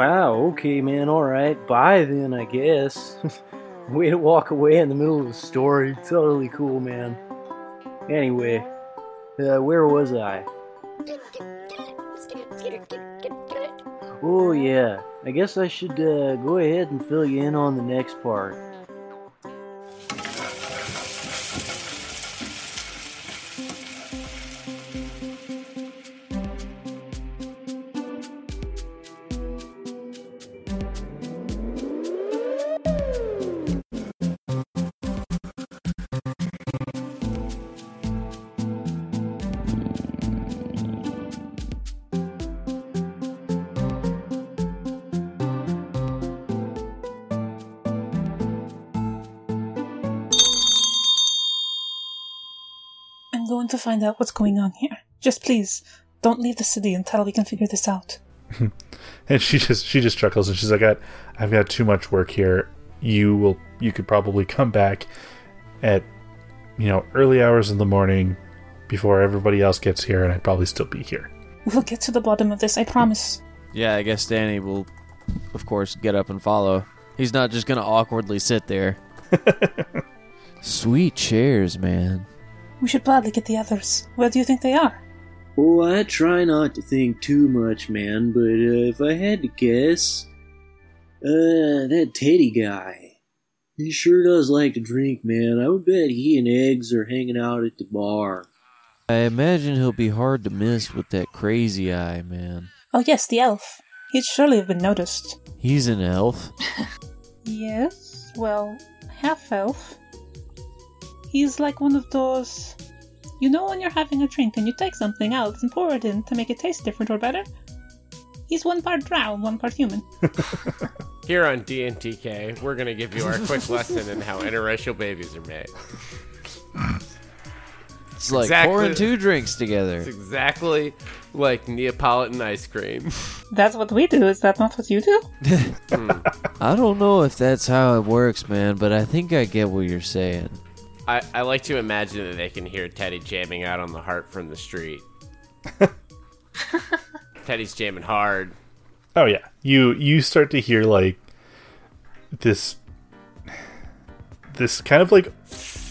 Wow, okay, man, alright. Bye then, I guess. Way to walk away in the middle of the story. Totally cool, man. Anyway, uh, where was I? Oh, yeah. I guess I should uh, go ahead and fill you in on the next part. Find out what's going on here. Just please, don't leave the city until we can figure this out. And she just she just chuckles and she's like, I, "I've got too much work here. You will you could probably come back at you know early hours in the morning before everybody else gets here, and I'd probably still be here." We'll get to the bottom of this, I promise. Yeah, I guess Danny will, of course, get up and follow. He's not just gonna awkwardly sit there. Sweet chairs, man. We should probably get the others. Where do you think they are? Oh, I try not to think too much, man, but uh, if I had to guess, uh, that Teddy guy. He sure does like to drink, man. I would bet he and Eggs are hanging out at the bar. I imagine he'll be hard to miss with that crazy eye, man. Oh, yes, the elf. He'd surely have been noticed. He's an elf. Yes, well, half elf. He's like one of those. You know when you're having a drink and you take something else and pour it in to make it taste different or better? He's one part drow, one part human. Here on DNTK, we're going to give you our quick lesson in how interracial babies are made. It's like Exactly. pouring two drinks together. It's exactly like Neapolitan ice cream. That's what we do, is that not what you do? Hmm. I don't know if that's how it works, man, but I think I get what you're saying. I, I like to imagine that they can hear Teddy jamming out on the heart from the street. Teddy's jamming hard. Oh yeah, you you start to hear like this this kind of like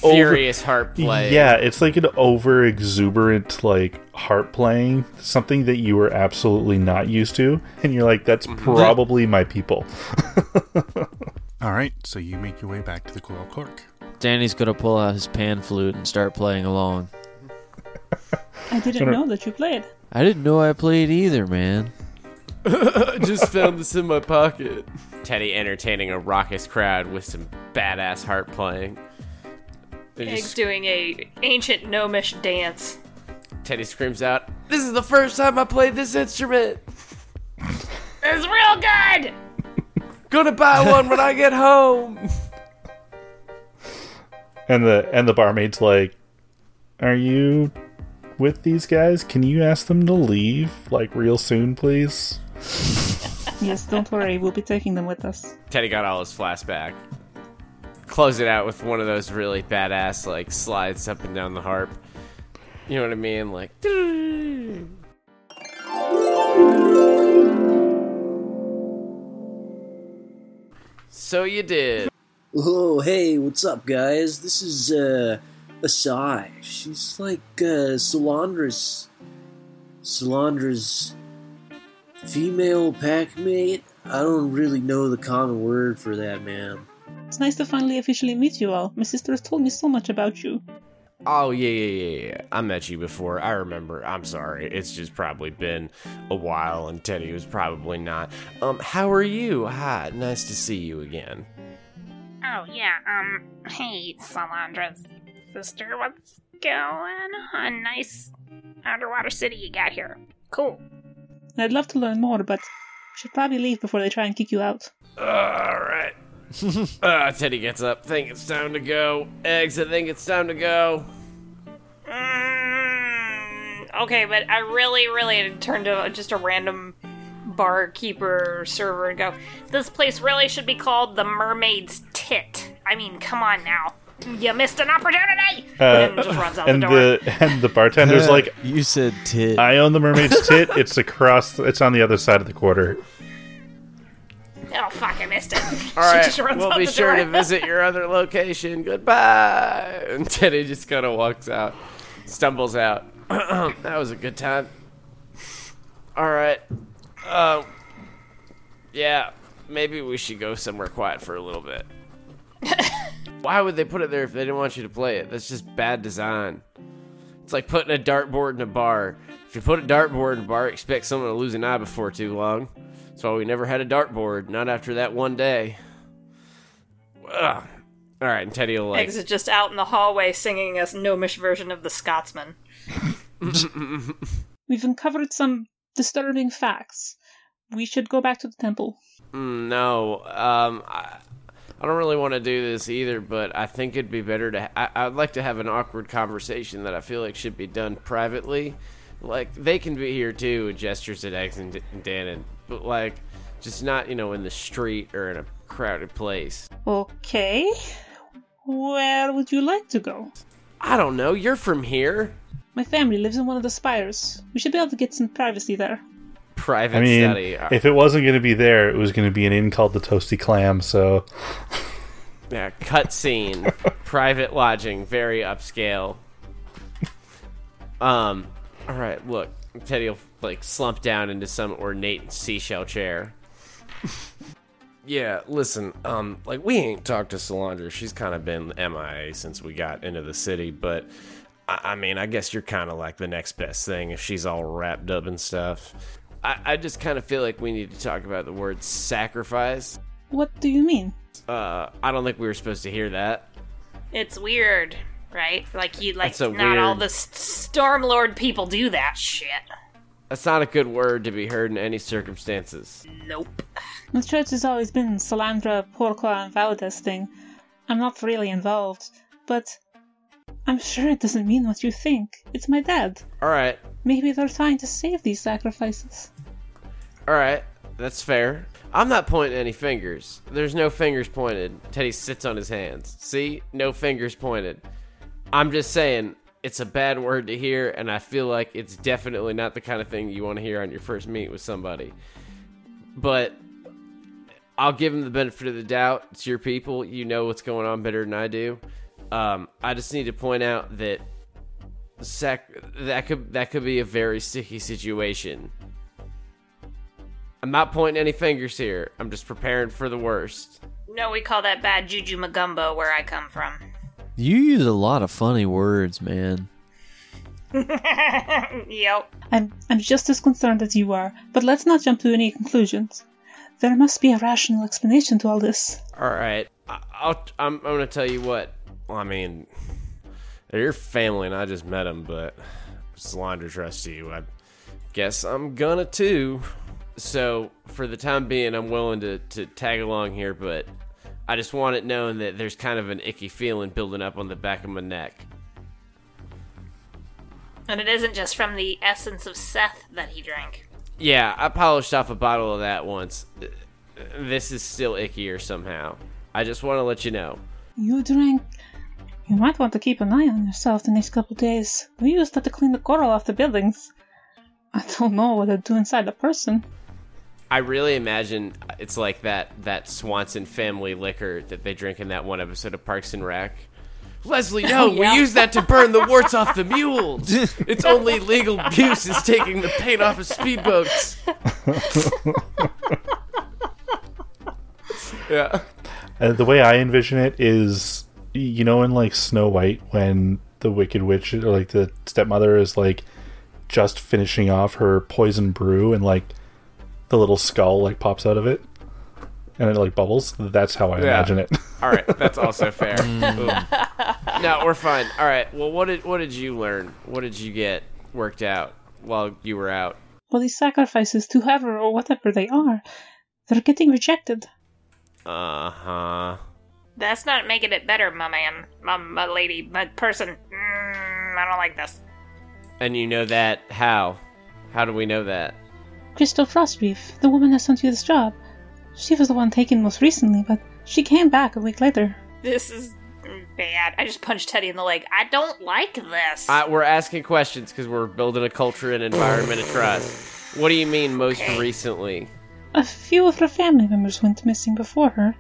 over- Furious harp play. Yeah, it's like an over exuberant like harp playing, something that you were absolutely not used to, and you're like, that's mm-hmm. probably my people. All right, so you make your way back to the Coral Cork. Danny's gonna pull out his pan flute and start playing along. I didn't Gonna- know that you played. I didn't know I played either, man. I just found this in my pocket. Teddy entertaining a raucous crowd with some badass harp playing. They Eggs just- doing a ancient gnomish dance. Teddy screams out, This is the first time I played this instrument! It's real good! Gonna buy one when I get home! And the and the barmaid's like, "Are you with these guys? Can you ask them to leave like real soon, please?" Yes, don't worry, we'll be taking them with us. Teddy got all his flasks back. Close it out with one of those really badass, like, slides up and down the harp. You know what I mean? Like, so you did. Oh, hey, what's up, guys? This is, uh, Asai. She's like, uh, Solandra's. Solandra's female packmate? I don't really know the common word for that, man. It's nice to finally officially meet you all. My sister has told me so much about you. Oh yeah, yeah, yeah, yeah. I met you before. I remember. I'm sorry. It's just probably been a while, and Teddy was probably not. Um, how are you? Hi, nice to see you again. Oh, yeah, um, hey, Solandra's sister, what's going on? Nice underwater city you got here. Cool. I'd love to learn more, but should probably leave before they try and kick you out. All right. uh, Teddy gets up. Think it's time to go. Eggs. I think it's time to go. Mm, okay, but I really, really turned to just a random barkeeper server and go, this place really should be called the Mermaid's Tit. I mean, come on now. You missed an opportunity! Uh, and just runs out and the door. the and the bartender's like, you said tit. "I own the mermaid's tit. It's across. It's on the other side of the quarter." Oh fuck! I missed it. All right, she just runs we'll out be the sure door. to visit your other location. Goodbye. And Teddy just kind of walks out, stumbles out. that was a good time. All right. Uh, yeah, maybe we should go somewhere quiet for a little bit. Why would they put it there if they didn't want you to play it? That's just bad design. It's like putting a dartboard in a bar. If you put a dartboard in a bar, expect someone to lose an eye before too long. That's why we never had a dartboard, not after that one day. Ugh. All right, and Teddy will like. Eggs is just out in the hallway singing a gnomish version of the Scotsman. We've uncovered some disturbing facts. We should go back to the temple. Mm, no, um, I, I don't really want to do this either, but I think it'd be better to. I, I'd like to have an awkward conversation that I feel like should be done privately. Like they can be here too, and gestures at Eggs and, D- and Dan, but like just not you know in the street or in a crowded place. Okay. Where would you like to go? I don't know. You're from here. My family lives in one of the spires. We should be able to get some privacy there. Private I mean, study. If it wasn't going to be there, it was going to be an inn called the Toasty Clam. So Yeah, cutscene, private lodging, very upscale. Um, all right, look, Teddy will like slump down into some ornate seashell chair. yeah, listen, um, like we ain't talked to Solandra. She's kind of been MIA since we got into the city, but I, I mean, I guess you're kind of like the next best thing if she's all wrapped up and stuff. I, I just kind of feel like we need to talk about the word sacrifice. What do you mean? Uh, I don't think we were supposed to hear that. It's weird, right? Like you, like That's a not all the S- Stormlord people do that shit. That's not a good word to be heard in any circumstances. Nope. The church has always been Solandra, Porqua, and Valdez thing. I'm not really involved, but I'm sure it doesn't mean what you think. It's my dad. All right, Maybe they're trying to save these sacrifices. all right, that's fair. I'm not pointing any fingers. There's no fingers pointed. Teddy sits on his hands. See? No fingers pointed. I'm just saying, it's a bad word to hear, and I feel like it's definitely not the kind of thing you want to hear on your first meet with somebody. But I'll give him the benefit of the doubt. It's your people. You know what's going on better than I do. Um, I just need to point out that sac- that could that could be a very sticky situation. I'm not pointing any fingers here. I'm just preparing for the worst. No, we call that bad juju magumbo where I come from. You use a lot of funny words, man. yep. I'm I'm just as concerned as you are, but let's not jump to any conclusions. There must be a rational explanation to all this. All right, I- I'll. I'm, I'm gonna tell you what. Well, I mean, they're your family, and I just met them, but Solandra trusts you. I guess I'm gonna too. So for the time being, I'm willing to to tag along here, but I just want it known that there's kind of an icky feeling building up on the back of my neck. And it isn't just from the essence of Seth that he drank. Yeah, I polished off a bottle of that once. This is still ickier somehow. I just want to let you know. You drank. You might want to keep an eye on yourself the next couple days. We used that to clean the coral off the buildings. I don't know what it'd do inside a person. I really imagine it's like that that Swanson family liquor that they drink in that one episode of Parks and Rec. Leslie, no, yeah. we use that to burn the warts off the mules. It's only legal use is taking the paint off of speedboats. yeah. Uh, the way I envision it is, you know, in like Snow White, when the Wicked Witch or like the stepmother is like just finishing off her poison brew, and like the little skull like pops out of it, and it like bubbles. That's how I Yeah. imagine it. All right, that's also fair. No, we're fine. All right. Well, what did what did you learn? What did you get worked out while you were out? Well, these sacrifices to whoever or whatever they are, they're getting rejected. Uh huh. That's not making it better, my man, my, my lady, my person. Mm, I don't like this. And you know that how? How do we know that? Crystal Frostreef, the woman that sent you this job, she was the one taken most recently, but she came back a week later. This is bad. I just punched Teddy in the leg. I don't like this. Uh, we're asking questions because we're building a culture and environment of trust. What do you mean most Okay. recently? A few of her family members went missing before her.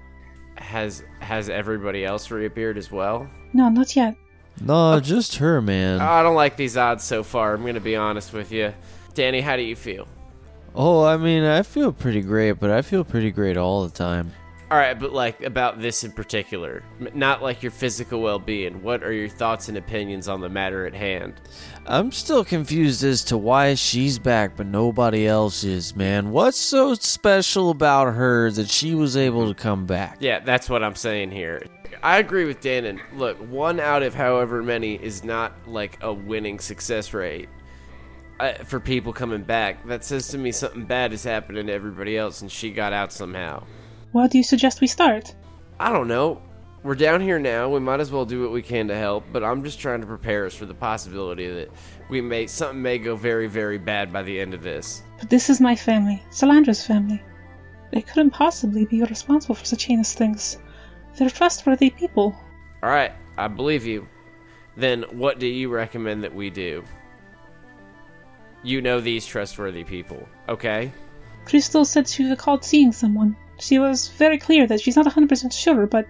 Has has everybody else reappeared as well? No, not yet. No, just her, man. I don't like these odds so far. I'm gonna be honest with you. Danny, how do you feel? Oh, I mean, I feel pretty great, but I feel pretty great all the time. All right, but like about this in particular, not like your physical well-being. What are your thoughts and opinions on the matter at hand? I'm still confused as to why she's back, but nobody else is, man. What's so special about her that she was able to come back? Yeah, that's what I'm saying here. I agree with Dan. And look, one out of however many is not like a winning success rate uh, for people coming back. That says to me something bad is happening to everybody else, and she got out somehow. Where do you suggest we start? I don't know. We're down here now. We might as well do what we can to help. But I'm just trying to prepare us for the possibility that we may something may go very, very bad by the end of this. But this is my family, Solandra's family. They couldn't possibly be responsible for such heinous things. They're trustworthy people. All right, I believe you. Then what do you recommend that we do? You know these trustworthy people, okay? Crystal said she recalled seeing someone. She was very clear that she's not 100% sure, but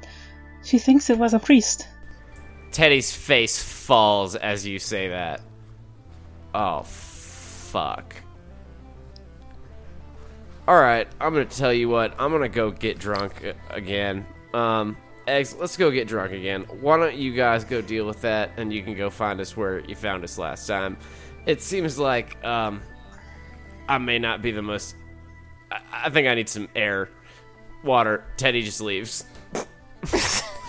she thinks it was a priest. Teddy's face falls as you say that. Oh, fuck. Alright, I'm gonna tell you what, I'm gonna go get drunk again. Um, Eggs, let's go get drunk again. Why don't you guys go deal with that, and you can go find us where you found us last time. It seems like, um, I may not be the most. I, I think I need some air. Water. Teddy just leaves.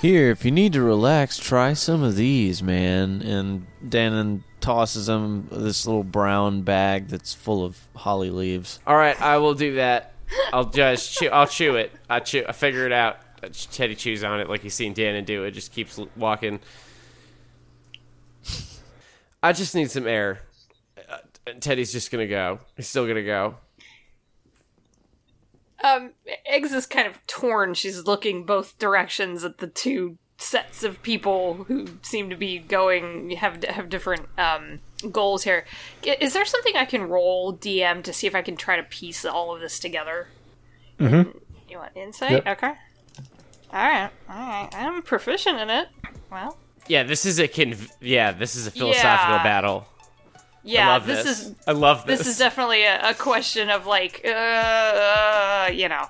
Here, if you need to relax, try some of these, man. And Danon tosses him this little brown bag that's full of holly leaves. All right, I will do that. I'll just chew. I'll chew it. I chew. I figure it out. Teddy chews on it like he's seen Dannon do. It just keeps walking. I just need some air. Uh, Teddy's just gonna go. He's still gonna go. Um, Eggs is kind of torn. She's looking both directions at the two sets of people who seem to be going have have different um goals here. Is there something I can roll DM to see if I can try to piece all of this together? Mm-hmm. You want insight? Yep. Okay. All right. All right. I'm proficient in it. Well, Yeah, this is a conv- yeah, this is a philosophical Yeah. battle. Yeah. I love this, this. is I love this. this is definitely a, a question of like, uh, you know,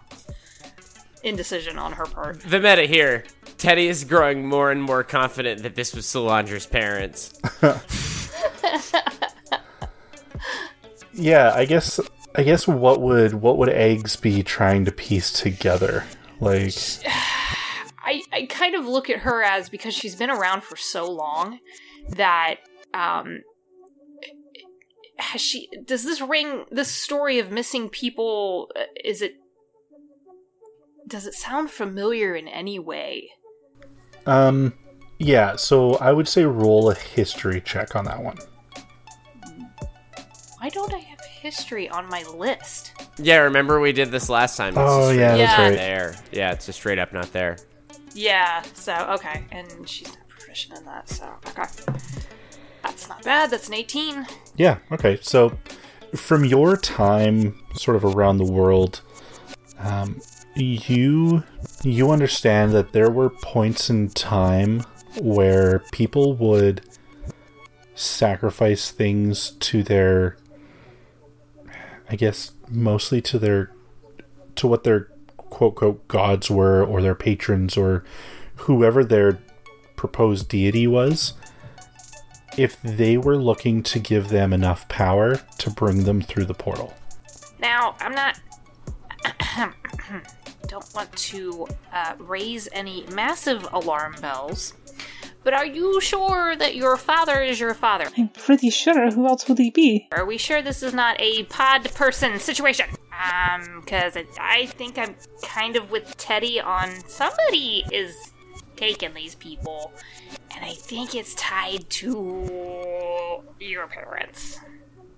indecision on her part. the meta here. Teddy is growing more and more confident that this was Solandra's parents. Yeah, I guess I guess what would what would eggs be trying to piece together? Like I, I kind of look at her as because she's been around for so long that um has she does this ring this story of missing people uh, is it does it sound familiar in any way um yeah, so I would say roll a history check on that one. why don't i have history on my list Yeah, remember we did this last time. It's Oh, just yeah, that's up right. There. Yeah, it's just straight up not there. yeah so okay and she's not proficient in that so okay that's not bad that's an 18 Yeah, okay. So from your time sort of around the world, um, you you understand that there were points in time where people would sacrifice things to their I guess mostly to their to what their quote quote gods were or their patrons or whoever their proposed deity was if they were looking to give them enough power to bring them through the portal. Now, I'm not. don't want to uh, raise any massive alarm bells, but are you sure that your father is your father? I'm pretty sure who else would he be? Are we sure this is not a pod person situation? Um, because I, I think I'm kind of with Teddy on somebody is taking these people, and I think it's tied to your parents.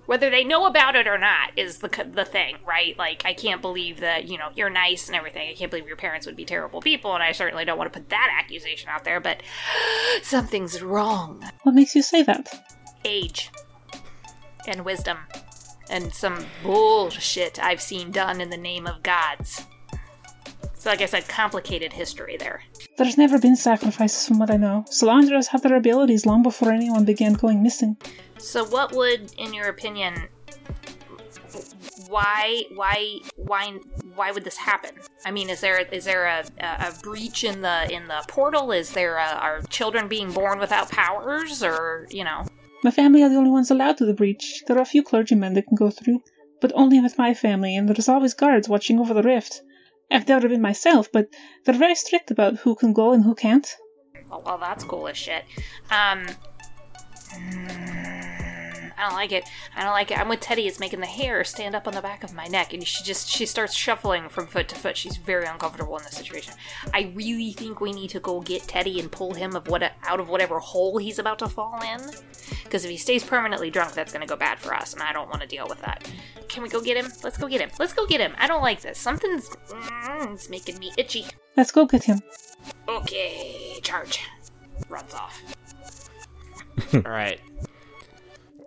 Whether they know about it or not is the the thing, right? Like, I can't believe that you know you're nice and everything. I can't believe your parents would be terrible people, and I certainly don't want to put that accusation out there. But something's wrong. What makes you say that? Age and wisdom. and some bullshit I've seen done in the name of gods. So, like I said, complicated history there. There's never been sacrifices from what I know. Solandras had their abilities long before anyone began going missing. So, what would, in your opinion, why, why, why, why would this happen? I mean, is there is there a, a, a breach in the in the portal? Is there a, are children being born without powers, or you know? My family are the only ones allowed to the breach. There are a few clergymen that can go through, but only with my family, and there's always guards watching over the rift. I've never been myself, but they're very strict about who can go and who can't. Well, well that's cool as shit. Um, I don't like it. I don't like it. I'm with Teddy. It's making the hair stand up on the back of my neck, and she just she starts shuffling from foot to foot. She's very uncomfortable in this situation. I really think we need to go get Teddy and pull him of what out of whatever hole he's about to fall in. Because if he stays permanently drunk, that's going to go bad for us, and I don't want to deal with that. Can we go get him? Let's go get him. Let's go get him. I don't like this. Something's mm, it's making me itchy. Let's go get him. Okay, charge. Runs off. All right.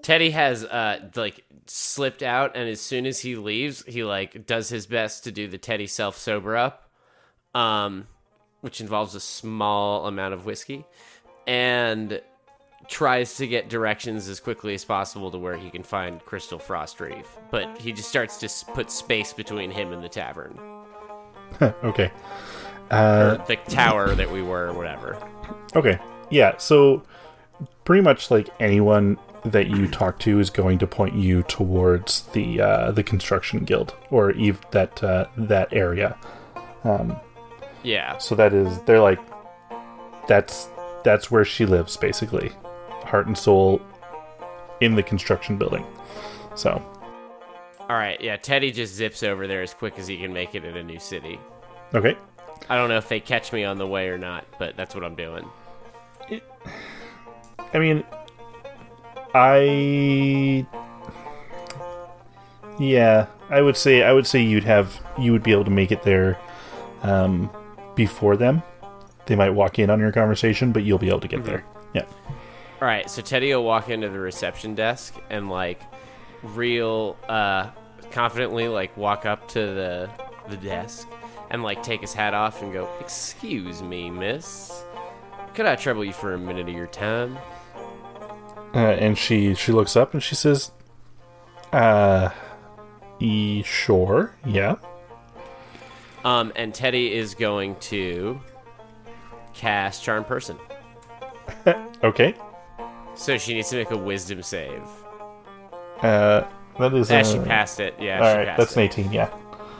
Teddy has uh like slipped out, and as soon as he leaves, he like does his best to do the Teddy self sober up, um, which involves a small amount of whiskey, and tries to get directions as quickly as possible to where he can find Crystal Frostreef. But he just starts to put space between him and the tavern, okay. Uh, or the tower that we were, or whatever. Okay. Yeah, so pretty much like anyone that you talk to is going to point you towards the uh, the construction guild or eve that uh, that area. Um, Yeah. So that is they're like that's that's where she lives basically. Heart and soul in the construction building. So, All right. Yeah. Teddy just zips over there as quick as he can make it in a new city. okay. I don't know if they catch me on the way or not, but that's what I'm doing. I mean, I yeah, I would say I would say you'd have you would be able to make it there um, before them. They might walk in on your conversation, but you'll be able to get there. Yeah. All right, so Teddy will walk into the reception desk and like real uh confidently like walk up to the the desk and like take his hat off and go, "Excuse me, miss. Could I trouble you for a minute of your time?" Uh, and she she looks up and she says, "Uh, e sure, yeah." Um and Teddy is going to cast charm person. Okay. So she needs to make a wisdom save. Uh, that is. Yeah, uh, she passed it. Yeah, All right, that's it. an eighteen. Yeah.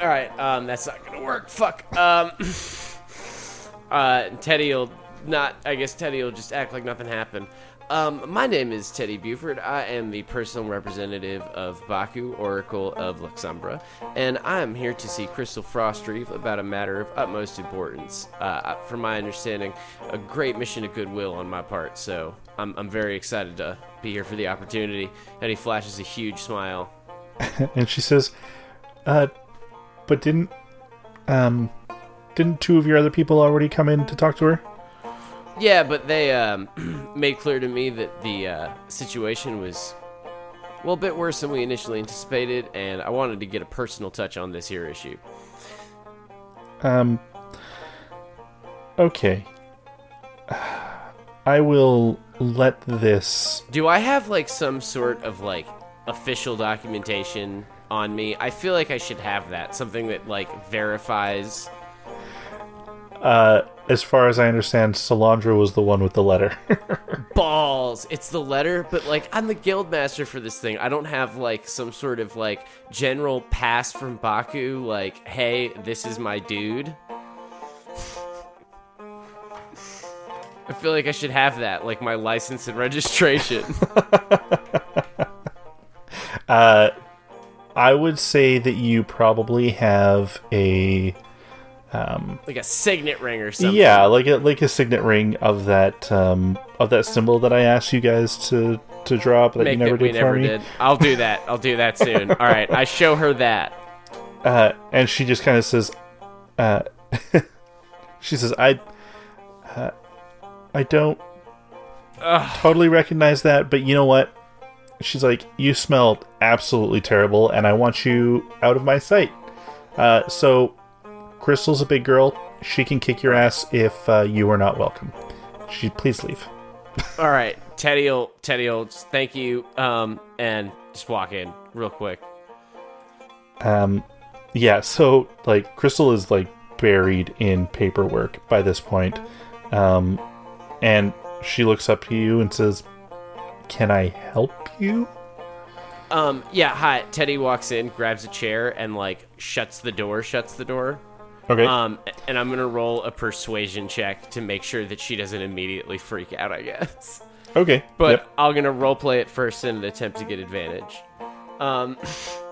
All right, um, that's not gonna work. Fuck. Um, uh, Teddy will not. I guess Teddy will just act like nothing happened. Um, my name is Teddy Buford. I am the personal representative of Baku, Oracle of Luxumbra, and I am here to see Crystal Frostreef about a matter of utmost importance. Uh, from my understanding, a great mission of goodwill on my part. So I'm, I'm very excited to be here for the opportunity. And he flashes a huge smile. and she says, "Uh, but didn't um, didn't two of your other people already come in to talk to her?" Yeah, but they um, made clear to me that the uh, situation was, well, a bit worse than we initially anticipated, and I wanted to get a personal touch on this here issue. Um. Okay. I will let this. Do I have like some sort of like official documentation on me? I feel like I should have that, something that like verifies. Uh, as far as I understand, Solandra was the one with the letter. balls. It's the letter, but like I'm the guild master for this thing. I don't have like some sort of like general pass from Baku like, "Hey, this is my dude." I feel like I should have that, like my license and registration. uh, I would say that you probably have a like a signet ring or something. yeah, like a like a signet ring of that um of that symbol that I asked you guys to to draw, but that Make you never that we did for never me. did. I'll do that. I'll do that soon. All right, I show her that. Uh, and she just kind of says, uh, she says, I, uh, I don't totally recognize that, but you know what? she's like, "You smell absolutely terrible, and I want you out of my sight." Uh, so, Crystal's a big girl. She can kick your ass if uh, you are not welcome. She please leave. All right, Teddy will Teddy old, thank you, um, and just walk in real quick. Um, yeah. So like, Crystal is like buried in paperwork by this point, um, and she looks up to you and says, "Can I help you?" Um, yeah, hi. Teddy walks in, grabs a chair, and like shuts the door. Shuts the door. Okay. Um, and I'm gonna roll a persuasion check to make sure that she doesn't immediately freak out. I guess. okay. But Yep. I'm gonna roleplay it first in an attempt to get advantage. Um,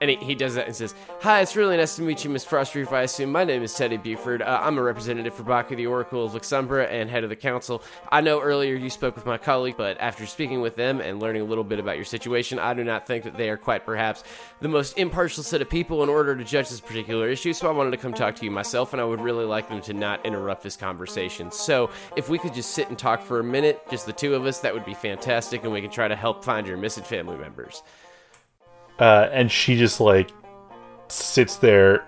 and he, he does that and says, "Hi, it's really nice to meet you, Miss Frostreef. I assume my name is Teddy Buford. Uh, I'm a representative for Baka, the Oracle of Luxumbra, and head of the council. I know earlier you spoke with my colleague, but after speaking with them and learning a little bit about your situation, I do not think that they are quite perhaps the most impartial set of people in order to judge this particular issue. So I wanted to come talk to you myself, and I would really like them to not interrupt this conversation. So if we could just sit and talk for a minute, just the two of us, that would be fantastic, and we can try to help find your missing family members." Uh, and she just like sits there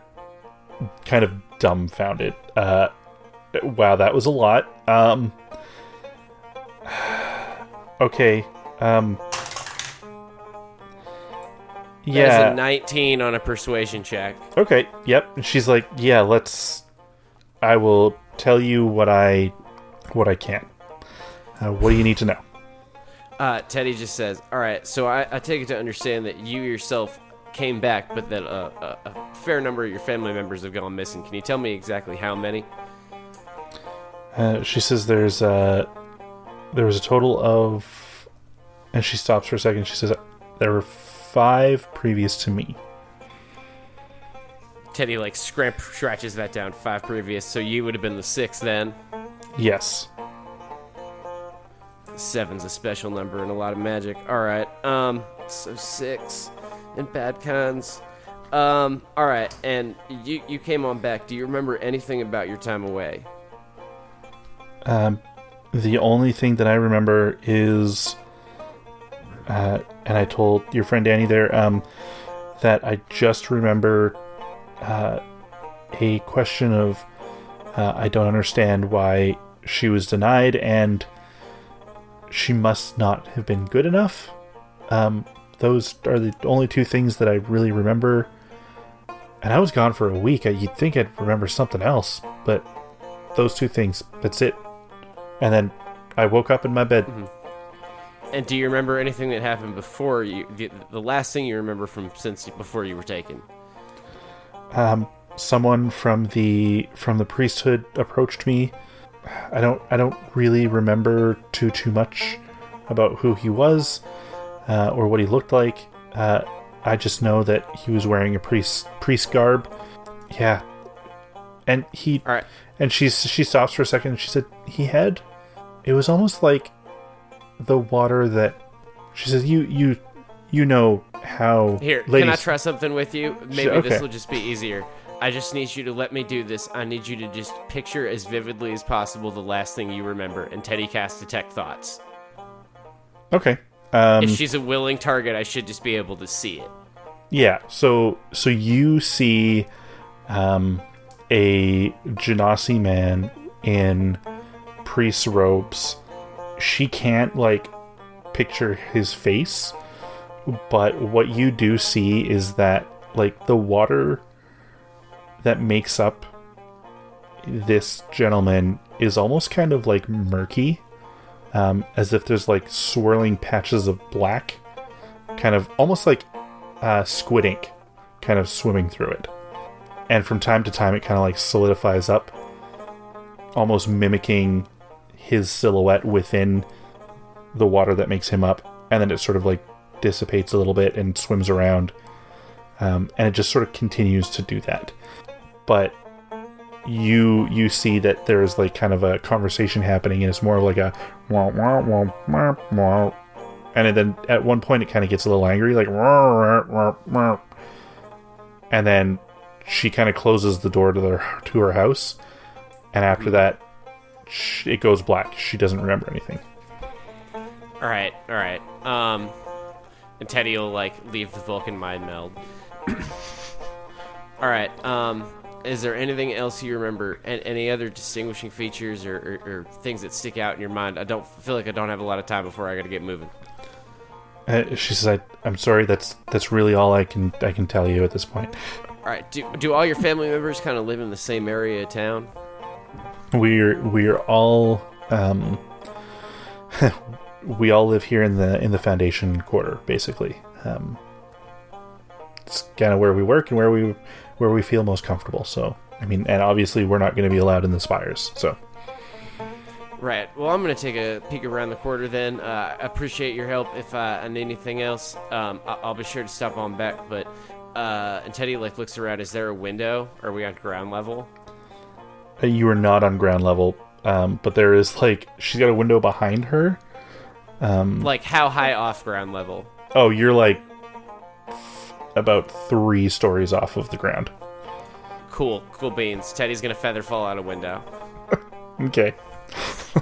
kind of dumbfounded. Uh, wow that was a lot. Um, okay um, yeah a 19 on a persuasion check. okay yep and she's like yeah let's i will tell you what i what i can. Uh, what do you need to know Uh, Teddy just says, "All right, so I, I take it to understand that you yourself came back, but that uh, a, a fair number of your family members have gone missing. Can you tell me exactly how many?" Uh, she says there's uh there was a total of and she stops for a second she says there were five previous to me Teddy like scrimp scratches that down. Five previous, so you would have been the sixth then. yes Seven's a special number and a lot of magic. All right, um, so six and bad cons. Um, all right, and you you came on back. Do you remember anything about your time away? um the only thing that i remember is uh and i told your friend danny there um that i just remember uh a question of uh, i don't understand why she was denied and she must not have been good enough um those are the only two things that i really remember and i was gone for a week I, you'd think i'd remember something else but those two things that's it and then i woke up in my bed And do you remember anything that happened before you? The, the last thing you remember from since before you were taken? um, someone from the from the priesthood approached me. I don't I don't really remember too too much about who he was uh, or what he looked like. Uh, I just know that he was wearing a priest priest garb. Yeah, and he right. and she's she stops for a second. and She said he had. It was almost like the water that she says you you you know how Here, ladies can I try something with you? Maybe okay. this will just be easier. I just need you to let me do this. I need you to just picture as vividly as possible the last thing you remember. And Teddy cast detect thoughts. okay. Um, if she's a willing target, I should just be able to see it. Yeah, so so you see um, a Genasi man in priest robes. She can't like picture his face, but what you do see is that like the water that makes up this gentleman is almost kind of like murky, um, as if there's like swirling patches of black, kind of almost like uh, squid ink kind of swimming through it. And from time to time, it kind of like solidifies up, almost mimicking his silhouette within the water that makes him up. And then it sort of like dissipates a little bit and swims around. Um, and it just sort of continues to do that. But you you see that there's like kind of a conversation happening and it's more of like a wah, wah, wah, wah, wah. and then at one point it kind of gets a little angry like "Wah, wah, wah." and then she kind of closes the door to their to her house and after that sh- it goes black she doesn't remember anything All right, all right. Um, and Teddy will like leave the Vulcan mind meld. All right. Um, is there anything else you remember? And any other distinguishing features or, or, or things that stick out in your mind? I don't feel like I don't have a lot of time before I got to get moving. Uh, she says, I, "I'm sorry. That's that's really all I can I can tell you at this point. All right. Do do all your family members kind of live in the same area of town? We're we're all um, we all live here in the in the Foundation quarter, basically. Um, it's kind of where we work and where we where we feel most comfortable. So, I mean, and obviously, we're not going to be allowed in the spires. So, Right. Well, I'm gonna take a peek around the quarter then. Uh, I appreciate your help. If uh, I need anything else, um, I- I'll be sure to stop on back. But uh, and Teddy like looks around. Is there a window? Are we on ground level? uh, you are not on ground level, um, but there is like she's got a window behind her. Like how high off ground level? Oh, you're like about three stories off of the ground. Cool, cool beans. Teddy's gonna feather fall out a window. Okay.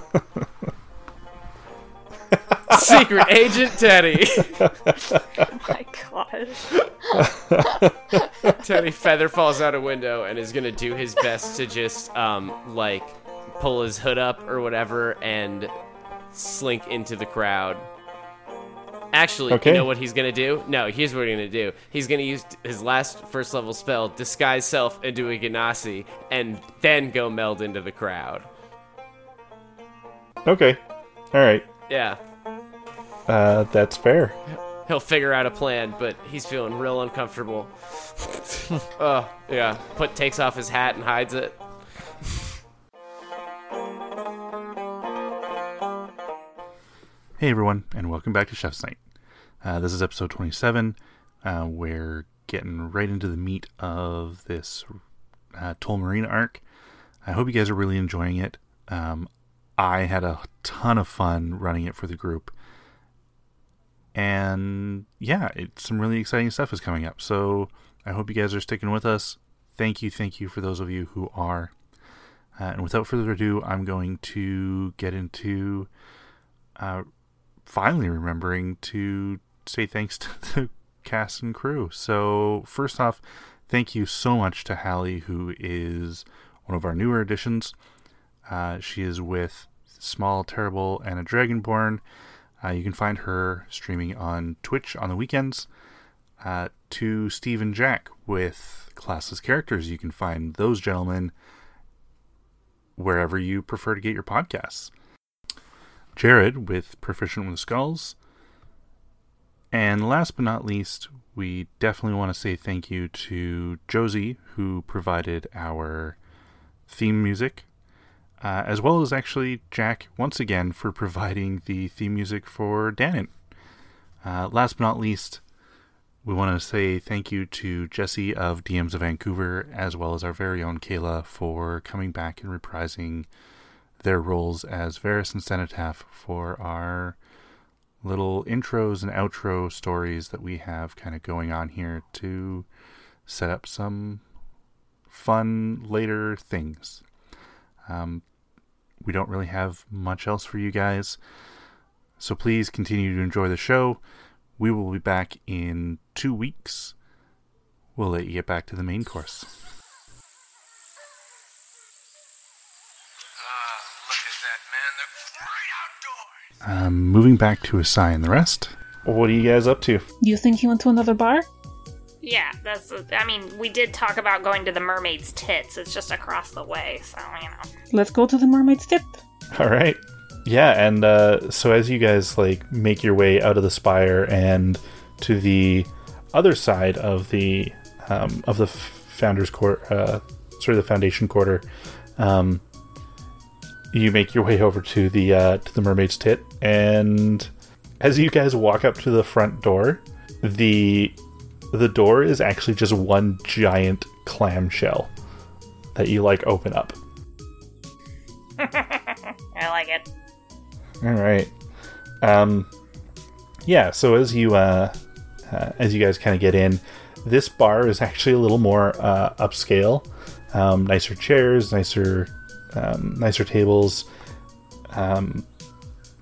Secret Agent Teddy. Oh my gosh. Teddy feather falls out a window and is gonna do his best to just um like pull his hood up or whatever and slink into the crowd. Actually, Okay. you know what he's gonna do? No, here's what he's gonna do. He's gonna use his last first level spell, disguise self into a Genasi, and then go meld into the crowd. Okay. All right. Yeah. Uh, that's fair. He'll figure out a plan, but he's feeling real uncomfortable. oh, yeah. Put takes off his hat and hides it. Hey everyone, and welcome back to Chef's Night. Uh, this is episode 27. Uh, we're getting right into the meat of this uh, arc. I hope you guys are really enjoying it. Um, I had a ton of fun running it for the group. And yeah, some really exciting stuff is coming up. So I hope you guys are sticking with us. Thank you, thank you for those of you who are. Uh, and without further ado, I'm going to get into uh, finally remembering to say thanks to the cast and crew. So, first off, thank you so much to Hallie, who is one of our newer additions. Uh, she is with Small, Terrible, and a Dragonborn. Uh, you can find her streaming on Twitch on the weekends. Uh, to Steve and Jack with classless characters. You can find those gentlemen wherever you prefer to get your podcasts. Jared with Proficient with Skulls. And last but not least, we definitely want to say thank you to Josie, who provided our theme music, uh, as well as actually Jack, once again, for providing the theme music for Danon. Uh, last but not least, we want to say thank you to Jesse of DMs of Vancouver, as well as our very own Kayla, for coming back and reprising their roles as Varys and Cenotaph for our little intros and outro stories that we have kind of going on here to set up some fun later things. Um, we don't really have much else for you guys, so please continue to enjoy the show. We will be back in two weeks. We'll let you get back to the main course. Um, moving back to Asai and the rest. What are you guys up to? Do you think he went to another bar? Yeah, that's. I mean, we did talk about going to the mermaid's tits. It's just across the way, so you know. Let's go to the mermaid's tip. All right. Yeah, and uh, so as you guys like make your way out of the spire and to the other side of the um, of the founders court, uh, sort of the foundation quarter, um, you make your way over to the uh, to the mermaid's tit, and as you guys walk up to the front door, the the door is actually just one giant clamshell that you like open up. I like it. All right. Um, yeah. So as you uh, uh, as you guys kind of get in, this bar is actually a little more uh, upscale. Um, nicer chairs, nicer um, nicer tables. Um,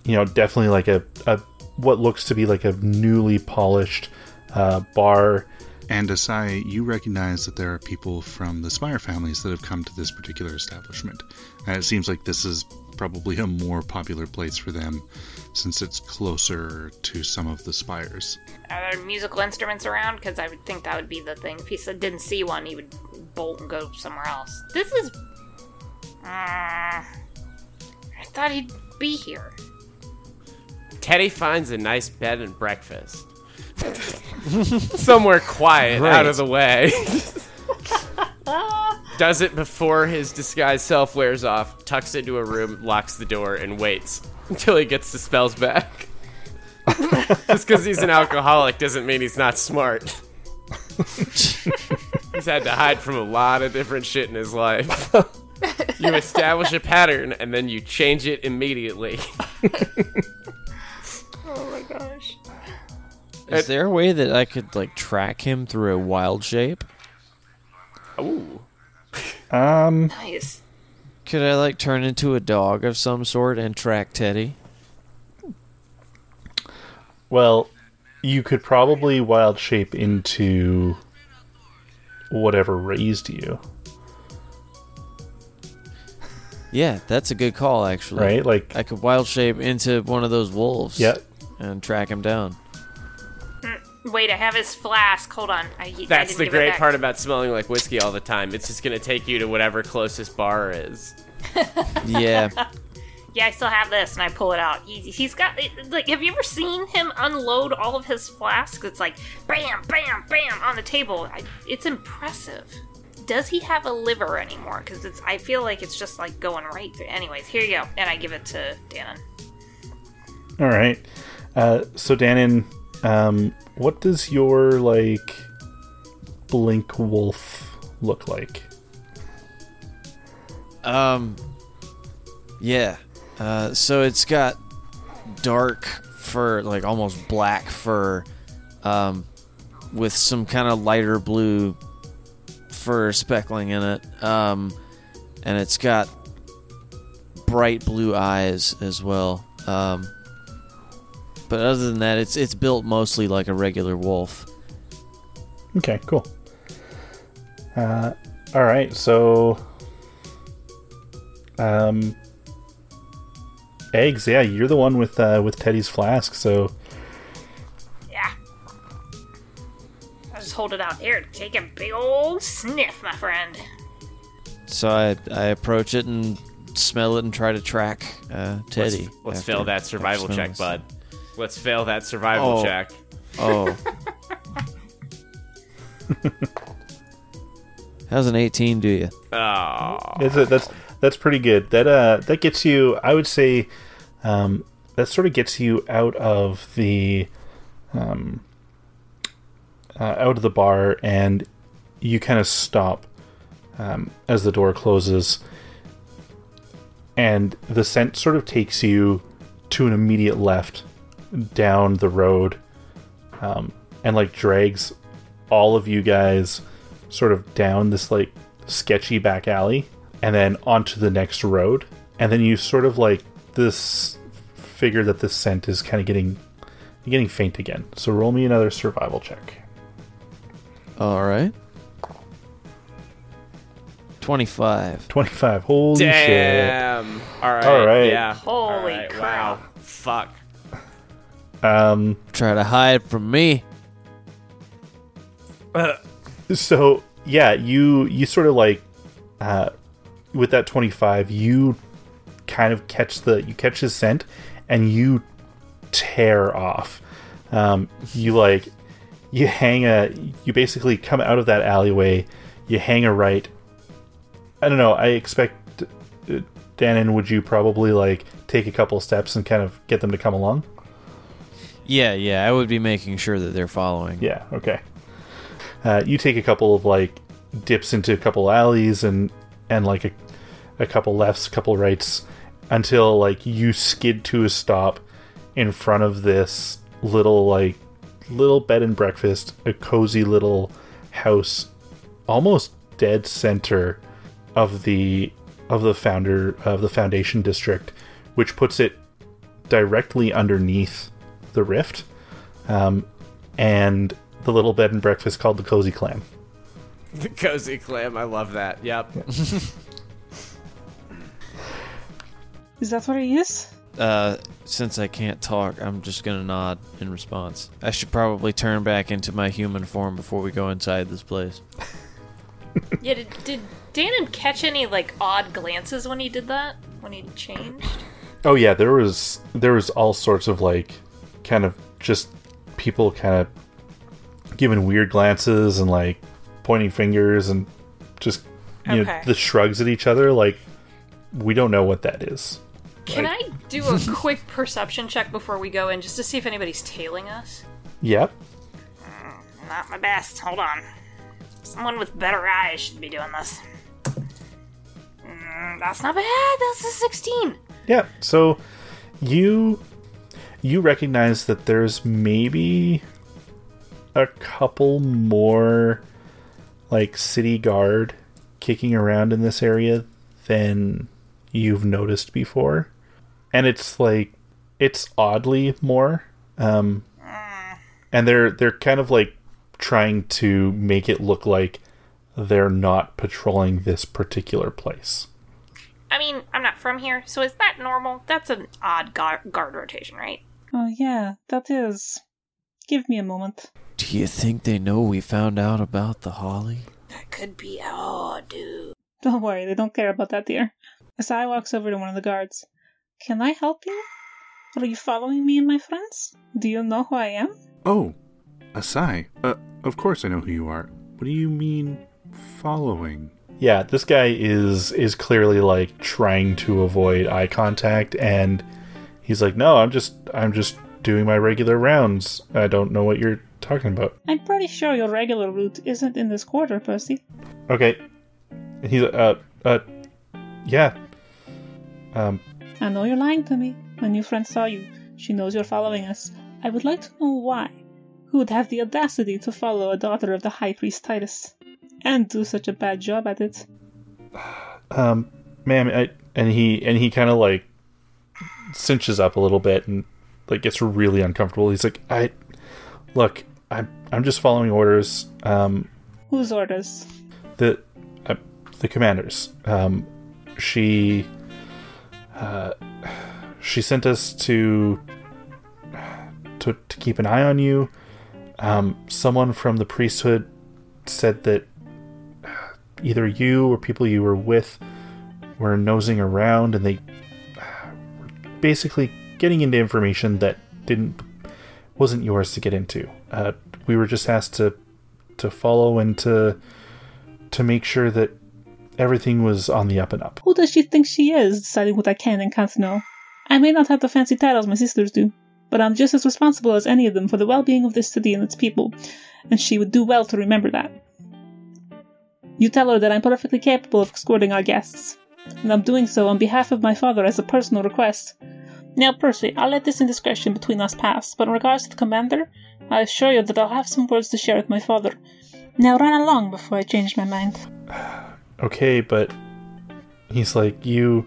you know, definitely like a, a what looks to be like a newly polished uh, bar. And Asai, you recognize that there are people from the Spire families that have come to this particular establishment. And it seems like this is probably a more popular place for them since it's closer to some of the spires. Are there musical instruments around? Because I would think that would be the thing. If he didn't see one, he would bolt and go somewhere else. This is. Uh, I thought he'd be here. Teddy finds a nice bed and breakfast. Somewhere quiet, out of the way. Does it before his disguised self wears off, tucks into a room, locks the door, and waits until he gets the spells back. Just because he's an alcoholic doesn't mean he's not smart. he's had to hide from a lot of different shit in his life. You establish a pattern and then you change it immediately. Oh my gosh. Is there a way that I could like track him through a wild shape? Ooh. Um, Nice. Could I like turn into a dog of some sort and track Teddy? well, you could probably wild shape into whatever raised you, Yeah, that's a good call actually. right? Like, I could wild shape into one of those wolves. yeah, And track him down. Hmm, wait, I have his flask. Hold on. I, I That's didn't the give it great back. part about smelling like whiskey all the time. It's just gonna take you to whatever closest bar is. Yeah. Yeah, I still have this, and I pull it out. He, he's got like. Have you ever seen him unload all of his flasks? It's like bam, bam, bam on the table. I, it's impressive. Does he have a liver anymore? Because it's. I feel like it's just like going right. Through. Anyways, here you go, and I give it to Danon. all right. Uh, so, Danon, um, what does your like blink wolf look like? Um. Yeah. Uh, so it's got dark fur, like almost black fur, um, with some kind of lighter blue fur speckling in it. Um, and it's got bright blue eyes as well. Um, but other than that, it's it's built mostly like a regular wolf. Okay, cool. Uh, all right, so, um, eggs. Yeah, you're the one with uh, with Teddy's flask. So, hold it out here. Take a big old sniff, my friend. So I I approach it and smell it and try to track uh, Teddy. Let's, let's after- fail that survival check, this. bud. Let's fail that survival Oh. check. Oh. How's an 18 do you? Oh. It's a, that's that's pretty good. That uh that gets you. I would say, um, that sort of gets you out of the, um, uh, out of the bar, and you kind of stop, um, as the door closes, and the scent sort of takes you to an immediate left down the road, um, and like drags all of you guys sort of down this like sketchy back alley and then onto the next road. And then you sort of like this figure that the scent is kind of getting getting faint again. So roll me another survival check All right. 25. 25 holy shit Damn. All right. All right. Yeah. Holy All right, crap. Wow. Fuck. um Try to hide from me. so yeah you you sort of like uh with that 25 you kind of catch the you catch his scent and you tear off um you like you hang a you basically come out of that alleyway you hang a right i don't know i expect uh, danon would you probably like take a couple steps and kind of get them to come along Yeah, yeah. I would be making sure that they're following. Yeah, okay. Uh, you take a couple of like dips into a couple alleys and and like a, a couple lefts, a couple rights until like you skid to a stop in front of this little like little bed and breakfast, a cozy little house, almost dead center of the of the founder of the foundation district, which puts it directly underneath the rift, um, and the little bed and breakfast called the Cozy Clam. The cozy clam. I love that. Yep. Is that what he is? Uh, since I can't talk, I'm just gonna nod in response. I should probably turn back into my human form before we go inside this place. Yeah, did, did Danon catch any like odd glances when he did that? When he changed? Oh yeah, there was there was all sorts of like kind of just people kind of giving weird glances and like pointing fingers and just you know the shrugs at each other like we don't know what that is. Can I do a quick perception check before we go in just to see if anybody's tailing us? Yep. Not my best. Hold on. Someone with better eyes should be doing this. Mm, that's not bad. That's a 16. Yeah. So you you recognize that there's maybe a couple more like city guard kicking around in this area than you've noticed before. And it's like it's oddly more um and they're they're kind of like trying to make it look like they're not patrolling this particular place. I mean, I'm not from here, so is that normal? That's an odd guard, guard rotation, right? Oh, yeah, that is. Give me a moment. Do you think they know we found out about the holly? That could be odd, dude. Don't worry, they don't care about that, dear. Asai walks over to one of the guards. Can I help you? Are you following me and my friends? Do you know who I am? Oh, Asai. Uh, of course I know who you are. What do you mean, following? Yeah, this guy is is clearly like trying to avoid eye contact and he's like, "No, I'm just I'm just doing my regular rounds. I don't know what you're talking about." I'm pretty sure your regular route isn't in this quarter, Percy. Okay. And he's uh uh yeah. Um I know you're lying to me. My new friend saw you. She knows you're following us. I would like to know why. Who would have the audacity to follow a daughter of the High Priest Titus? And do such a bad job at it? um ma'am, I, and he and he kind of like cinches up a little bit and like gets really uncomfortable. He's like, "I look, I'm I'm just following orders. Um Whose orders? the uh, the commanders. Um, she she sent us to to to keep an eye on you. Um, someone from the priesthood said that either you or people you were with were nosing around, and they were basically getting into information that didn't wasn't yours to get into. Uh, we were just asked to to follow and to to make sure that everything was on the up and up. Who does she think she is, deciding what I can and can't know? I may not have the fancy titles my sisters do, but I'm just as responsible as any of them for the well being of this city and its people, and she would do well to remember that. You tell her that I'm perfectly capable of escorting our guests, and I'm doing so on behalf of my father as a personal request. Now, Percy, I'll let this indiscretion between us pass, but in regards to the commander, I assure you that I'll have some words to share with my father. Now run along before I change my mind. Okay, but he's like you.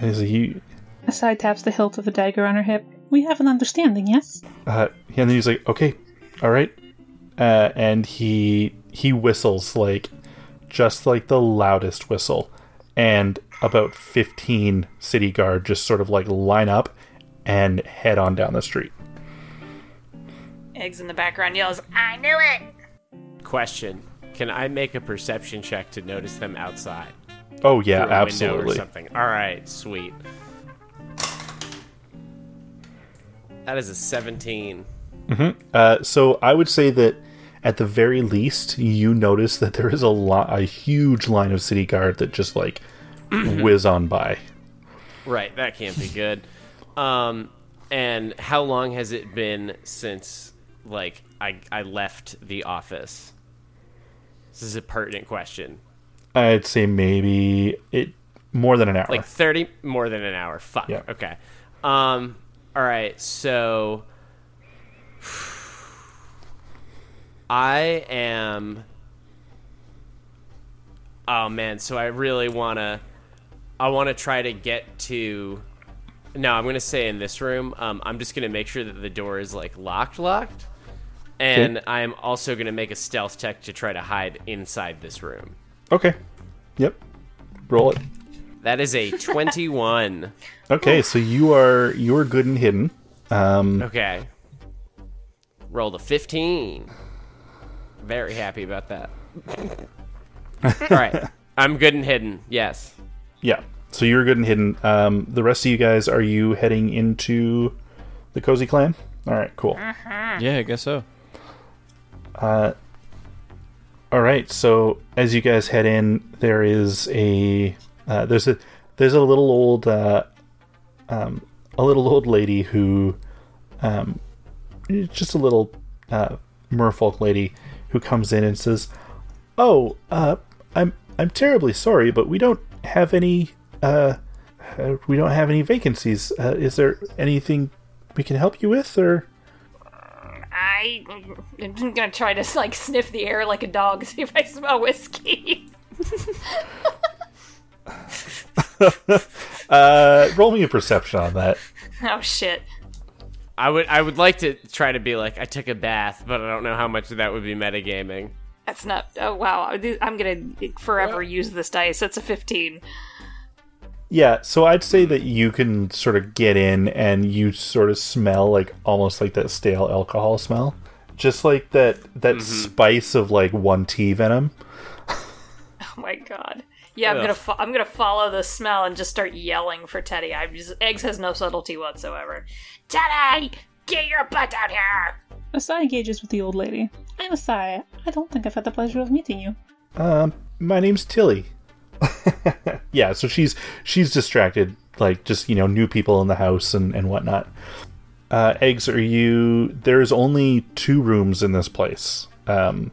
He's like you. Asai taps the hilt of the dagger on her hip. We have an understanding, yes? Uh, and then he's like, okay, all right, uh, and he he whistles like just like the loudest whistle, and about fifteen city guard just sort of like line up and head on down the street. Eggs in the background yells, I knew it! Question: Can I make a perception check to notice them outside? Oh yeah, absolutely. something. All right, sweet. That is a 17. Uh, so I would say that at the very least, you notice that there is a lot, a huge line of city guard that just like whiz on by. Right, that can't be good. Um, and how long has it been since like I I left the office? This is a pertinent question. I'd say maybe it more than an hour. Like 30 more than an hour. Fuck. Yeah. Okay. Um all right. So I am Oh man, so I really want to I want to try to get to No, I'm gonna say in this room. Um, I'm just gonna make sure that the door is like locked, locked, and Okay. I'm also gonna make a stealth check to try to hide inside this room. Okay. Yep. Roll it. That is a 21. Okay, so you are you are good and hidden. Um, Okay. Rolled a 15. Very happy about that. All right. I'm good and hidden. Yes. yeah. So you're good and hidden. Um, the rest of you guys, are you heading into the cozy clam? All right, cool. Yeah, I guess so. All right. So as you guys head in, there is a uh, there's a there's a little old uh, um, a little old lady who um, just a little uh, merfolk lady who comes in and says, "Oh, uh, I'm I'm terribly sorry, but we don't have any uh, uh, we don't have any vacancies. Uh, is there anything we can help you with, or?" I, I'm gonna try to like sniff the air like a dog, see if I smell whiskey. Uh, roll me a perception on that. oh shit. I would I would like to try to be like I took a bath, but I don't know how much of that would be metagaming. That's not. Oh wow. I'm gonna forever use this dice. That's a 15. Yeah, so I'd say that you can sort of get in and you sort of smell like almost like that stale alcohol smell. Just like that that spice of like one T venom. Oh my god. Yeah, I'm Ugh. gonna fo- I'm gonna follow the smell and just start yelling for Teddy. I'm just eggs has no subtlety whatsoever. Teddy, get your butt out here! Asai engages with the old lady. I'm Asai. I don't think I've had the pleasure of meeting you. Um, my name's Tilly. yeah, so she's she's distracted, like just you know new people in the house and and whatnot. Uh, eggs, are you? There's only two rooms in this place, um,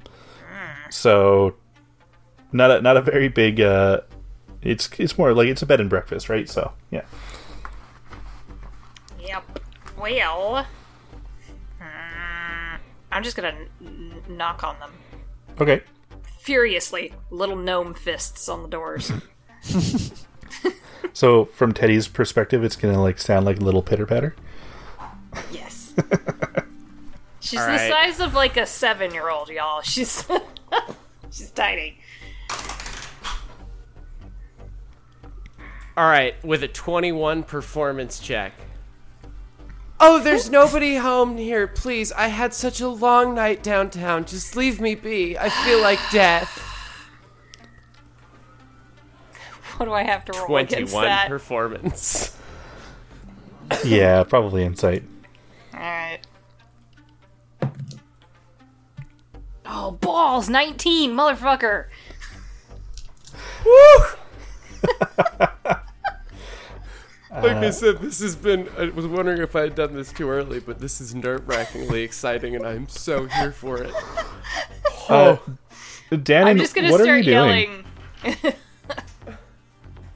so not a not a very big. Uh, it's it's more like it's a bed and breakfast, right? So yeah. Yep. Well, hmm, I'm just gonna knock on them Okay. Furiously. Little gnome fists on the doors. So from Teddy's perspective, it's gonna like sound like little pitter patter. yes. She's All the right. size of like a seven-year-old, y'all. She's she's tiny. All right, with a 21 performance check. Oh, there's nobody home here. Please, I had such a long night downtown. Just leave me be. I feel like death. What do I have to roll against 21 that? performance. yeah, probably insight. Alright. Oh, balls! 19, motherfucker! Like I said, this has been. I was wondering if I had done this too early, but this is nerve wrackingly exciting, and I'm so here for it. Uh, Dan, I'm just gonna what are start you doing?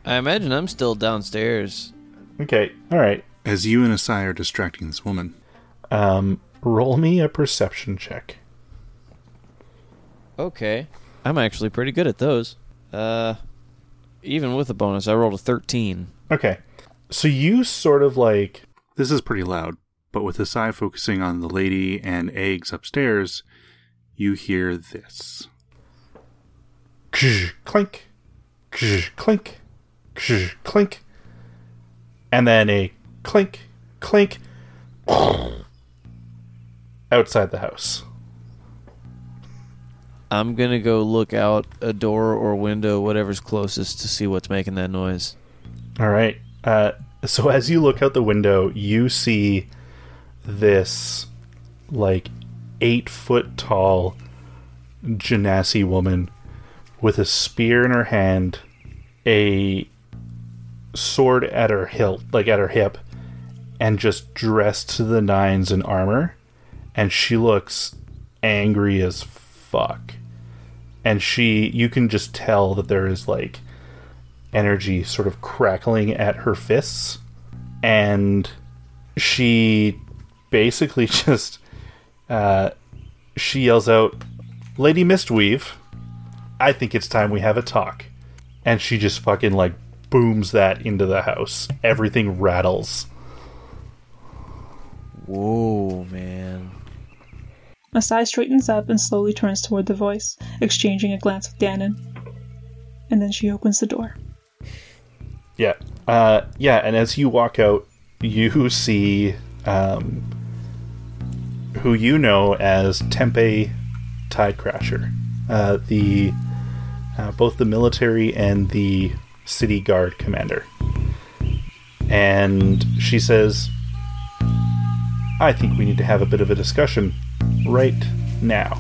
I imagine I'm still downstairs. Okay, all right. As you and Asai are distracting this woman, Um, roll me a perception check. Okay. I'm actually pretty good at those. Uh, even with a bonus, I rolled a 13. Okay, so you sort of like this is pretty loud, but with Asai focusing on the lady and eggs upstairs, you hear this. clink, clink, clink, and then a clink, clink outside the house. I'm gonna go look out a door or window, whatever's closest, to see what's making that noise. All right. Uh, so as you look out the window, you see this like eight foot tall Genasi woman with a spear in her hand, a sword at her hilt, like at her hip, and just dressed to the nines in armor. And she looks angry as fuck. And she, you can just tell that there is like energy sort of crackling at her fists and she basically just uh, she yells out lady mistweave i think it's time we have a talk and she just fucking like booms that into the house. Everything rattles. Whoa, man. Asai straightens up and slowly turns toward the voice, exchanging a glance with Danon. And then she opens the door. Yeah. Uh, yeah, and as you walk out, you see um, who you know as Tempe Tidecrasher. Uh, the uh, both the military and the city guard commander. And she says, I think we need to have a bit of a discussion right now.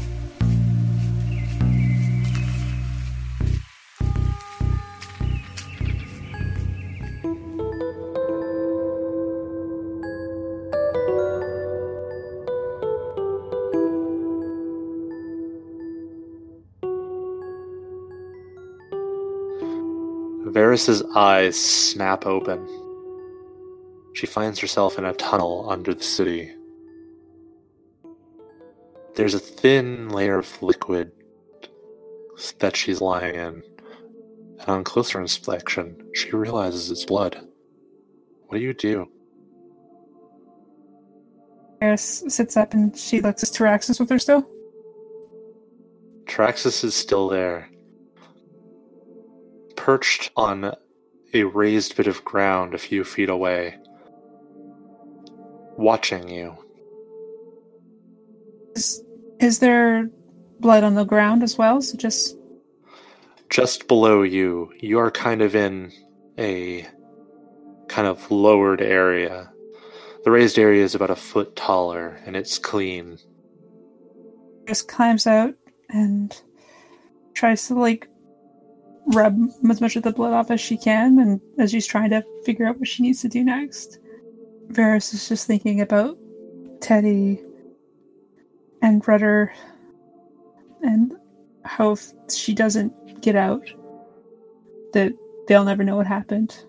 Varys's eyes snap open. She finds herself in a tunnel under the city. There's a thin layer of liquid that she's lying in, and on closer inspection, she realizes it's blood. What do you do? Eris sits up and she looks at Taraxis with her still. Traxus is still there, perched on a raised bit of ground a few feet away, watching you. Is, is there blood on the ground as well? So just Just below you, you are kind of in a kind of lowered area. The raised area is about a foot taller and it's clean. Just climbs out and tries to like rub as much of the blood off as she can, and as she's trying to figure out what she needs to do next, Varys is just thinking about Teddy and Rudder and how if she doesn't get out, that they'll never know what happened.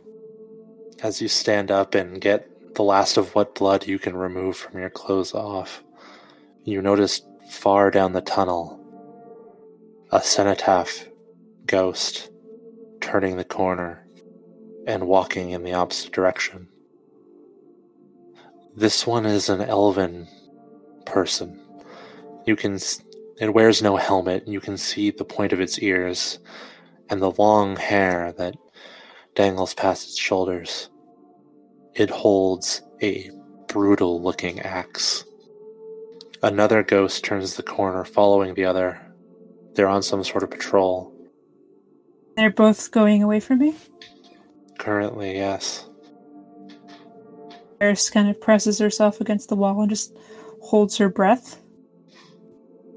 As you stand up and get the last of what blood you can remove from your clothes off, you notice far down the tunnel a cenotaph ghost turning the corner and walking in the opposite direction. This one is an elven person. You can it wears no helmet. and You can see the point of its ears and the long hair that dangles past its shoulders. It holds a brutal looking axe. Another ghost turns the corner, following the other. They're on some sort of patrol. They're both going away from me. Currently, yes. Eris kind of presses herself against the wall and just holds her breath,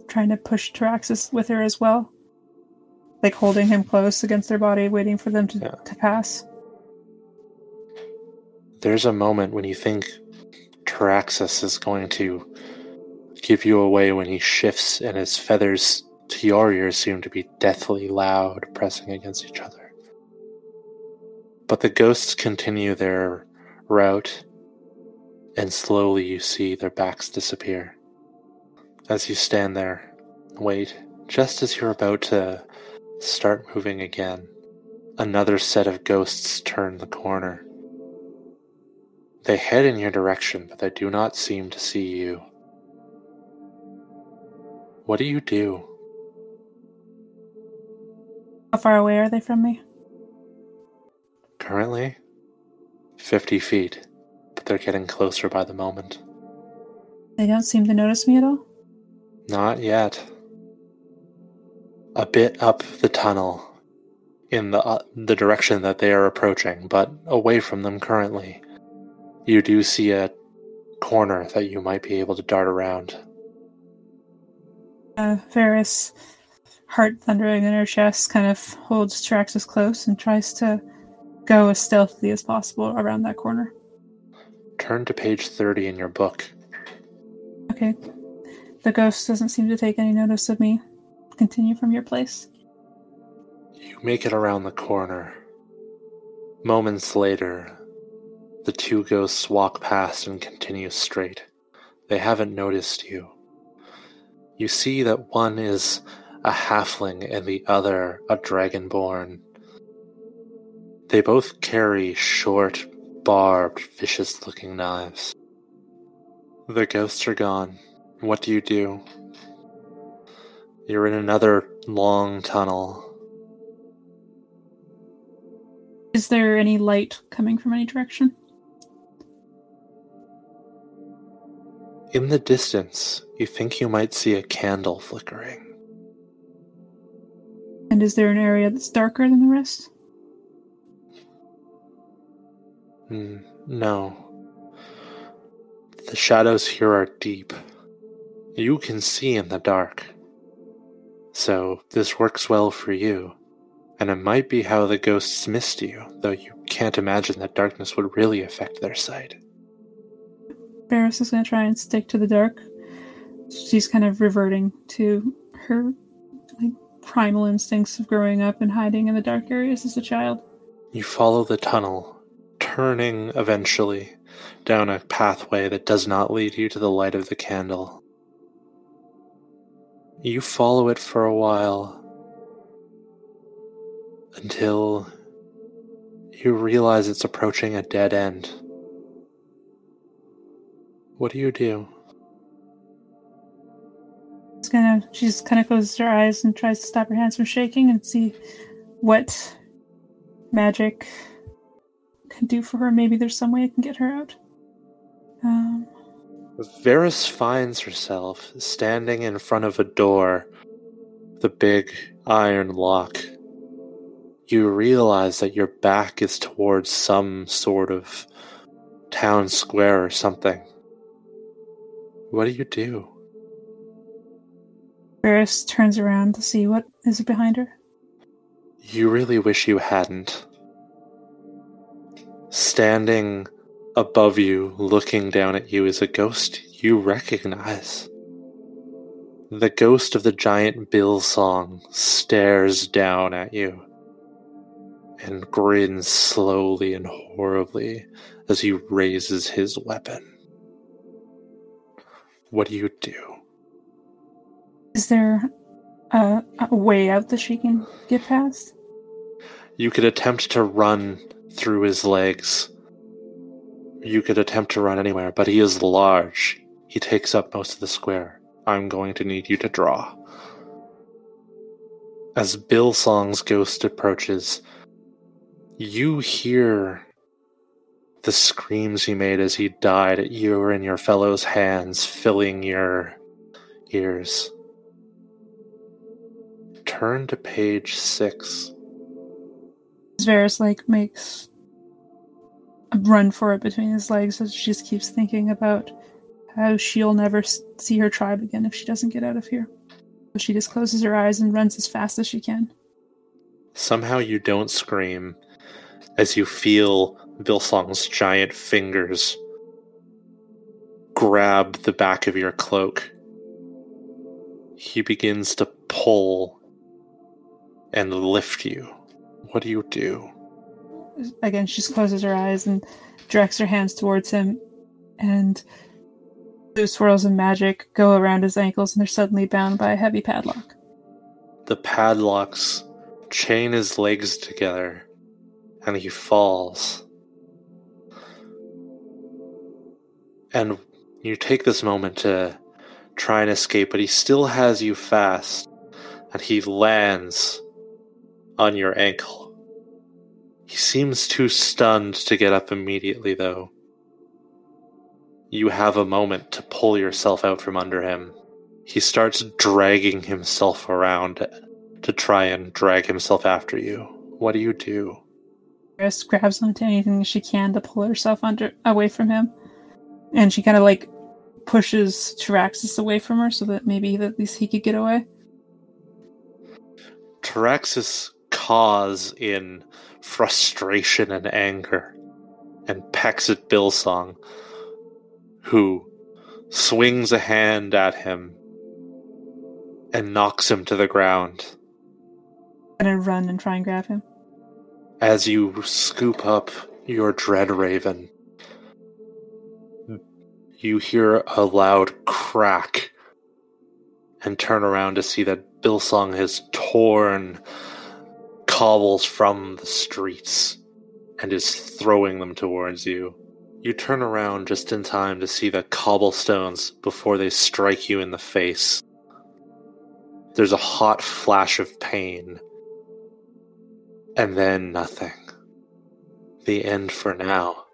trying to push Taraxis with her as well. Like holding him close against their body, waiting for them to, Yeah. to pass. There's a moment when you think Taraxis is going to give you away when he shifts and his feathers to your ears seem to be deathly loud, pressing against each other. But the ghosts continue their route, and slowly you see their backs disappear. As you stand there, wait, just as you're about to start moving again, another set of ghosts turn the corner. They head in your direction, but they do not seem to see you. What do you do? How far away are they from me? Currently, 50 feet, but they're getting closer by the moment. They don't seem to notice me at all. Not yet. A bit up the tunnel, in the uh, the direction that they are approaching, but away from them currently. You do see a corner that you might be able to dart around. Uh, Varys, heart thundering in her chest, kind of holds Traxus close and tries to go as stealthily as possible around that corner. Turn to page 30 in your book. Okay. The ghost doesn't seem to take any notice of me. Continue from your place. You make it around the corner. Moments later, the two ghosts walk past and continue straight. They haven't noticed you. You see that one is a halfling and the other a dragonborn. They both carry short, barbed, vicious looking knives. The ghosts are gone. What do you do? You're in another long tunnel. Is there any light coming from any direction? In the distance, you think you might see a candle flickering. And is there an area that's darker than the rest? Mm, no. The shadows here are deep. You can see in the dark. So, this works well for you. And it might be how the ghosts missed you, though you can't imagine that darkness would really affect their sight. Varys is going to try and stick to the dark. She's kind of reverting to her like primal instincts of growing up and hiding in the dark areas as a child. You follow the tunnel, turning eventually down a pathway that does not lead you to the light of the candle. You follow it for a while until you realize it's approaching a dead end. What do you do? She's gonna she's kind of closes her eyes and tries to stop her hands from shaking and see what magic can do for her. Maybe there's some way I can get her out. Um, Varys finds herself standing in front of a door, the big iron lock. You realize that your back is towards some sort of town square or something. What do you do? Varys turns around to see what is behind her. You really wish you hadn't. Standing above you, looking down at you, is a ghost you recognize. The ghost of the giant Billsong stares down at you and grins slowly and horribly as he raises his weapon. What do you do? Is there a, a way out that she can get past? You could attempt to run through his legs. You could attempt to run anywhere, but he is large. He takes up most of the square. I'm going to need you to draw. As Billsong's ghost approaches, you hear the screams he made as he died at you and your fellow's hands, filling your ears. Turn to page six. Varys like makes a run for it between his legs as she just keeps thinking about how she'll never see her tribe again if she doesn't get out of here. So she just closes her eyes and runs as fast as she can. Somehow you don't scream as you feel Billsong's giant fingers grab the back of your cloak. He begins to pull and lift you. What do you do? Again, she just closes her eyes and directs her hands towards him, and blue swirls of magic go around his ankles, and they're suddenly bound by a heavy padlock. The padlocks chain his legs together and he falls. And you take this moment to try and escape, but he still has you fast and he lands on your ankle. He seems too stunned to get up immediately, though. You have a moment to pull yourself out from under him. He starts dragging himself around to try and drag himself after you. What do you do? Varys grabs onto anything she can to pull herself under away from him, and she kind of like pushes Traxxas away from her so that maybe at least he could get away. Taraxis caws in frustration and anger and pecks at Billsong, who swings a hand at him and knocks him to the ground. Gonna run and try and grab him. As you scoop up your dread raven, you hear a loud crack and turn around to see that Billsong has torn cobbles from the streets and is throwing them towards you. You turn around just in time to see the cobblestones before they strike you in the face. There's a hot flash of pain, and then nothing. The end for now.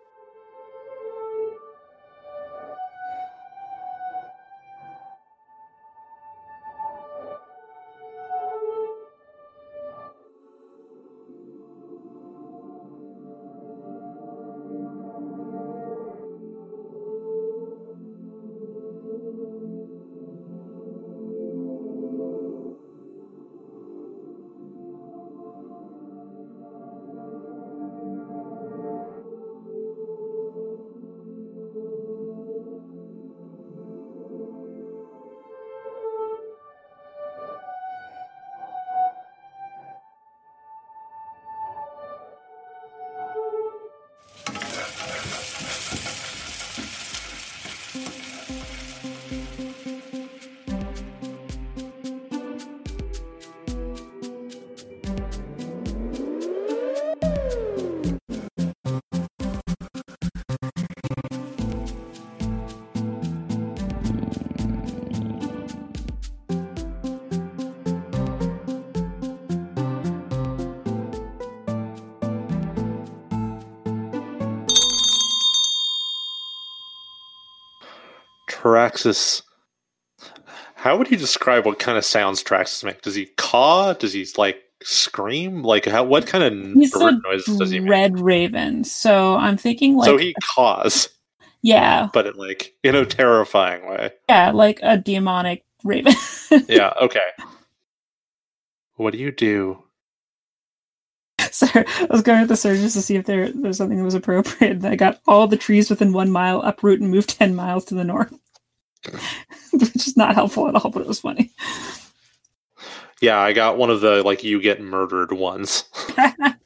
Traxus. How would you describe what kind of sounds Traxus make? Does he caw? Does he like scream? Like how? What kind of He's bird noises does he make? red raven, so I'm thinking like so he caws, yeah, but in like in a terrifying way. yeah, like a demonic raven. Yeah. Okay. What do you do? so I was going to the surgeons to see if there there's something that was appropriate. And I got all the trees within one mile uproot and move ten miles to the north, which is not helpful at all, but it was funny. Yeah, I got one of the like you get murdered ones.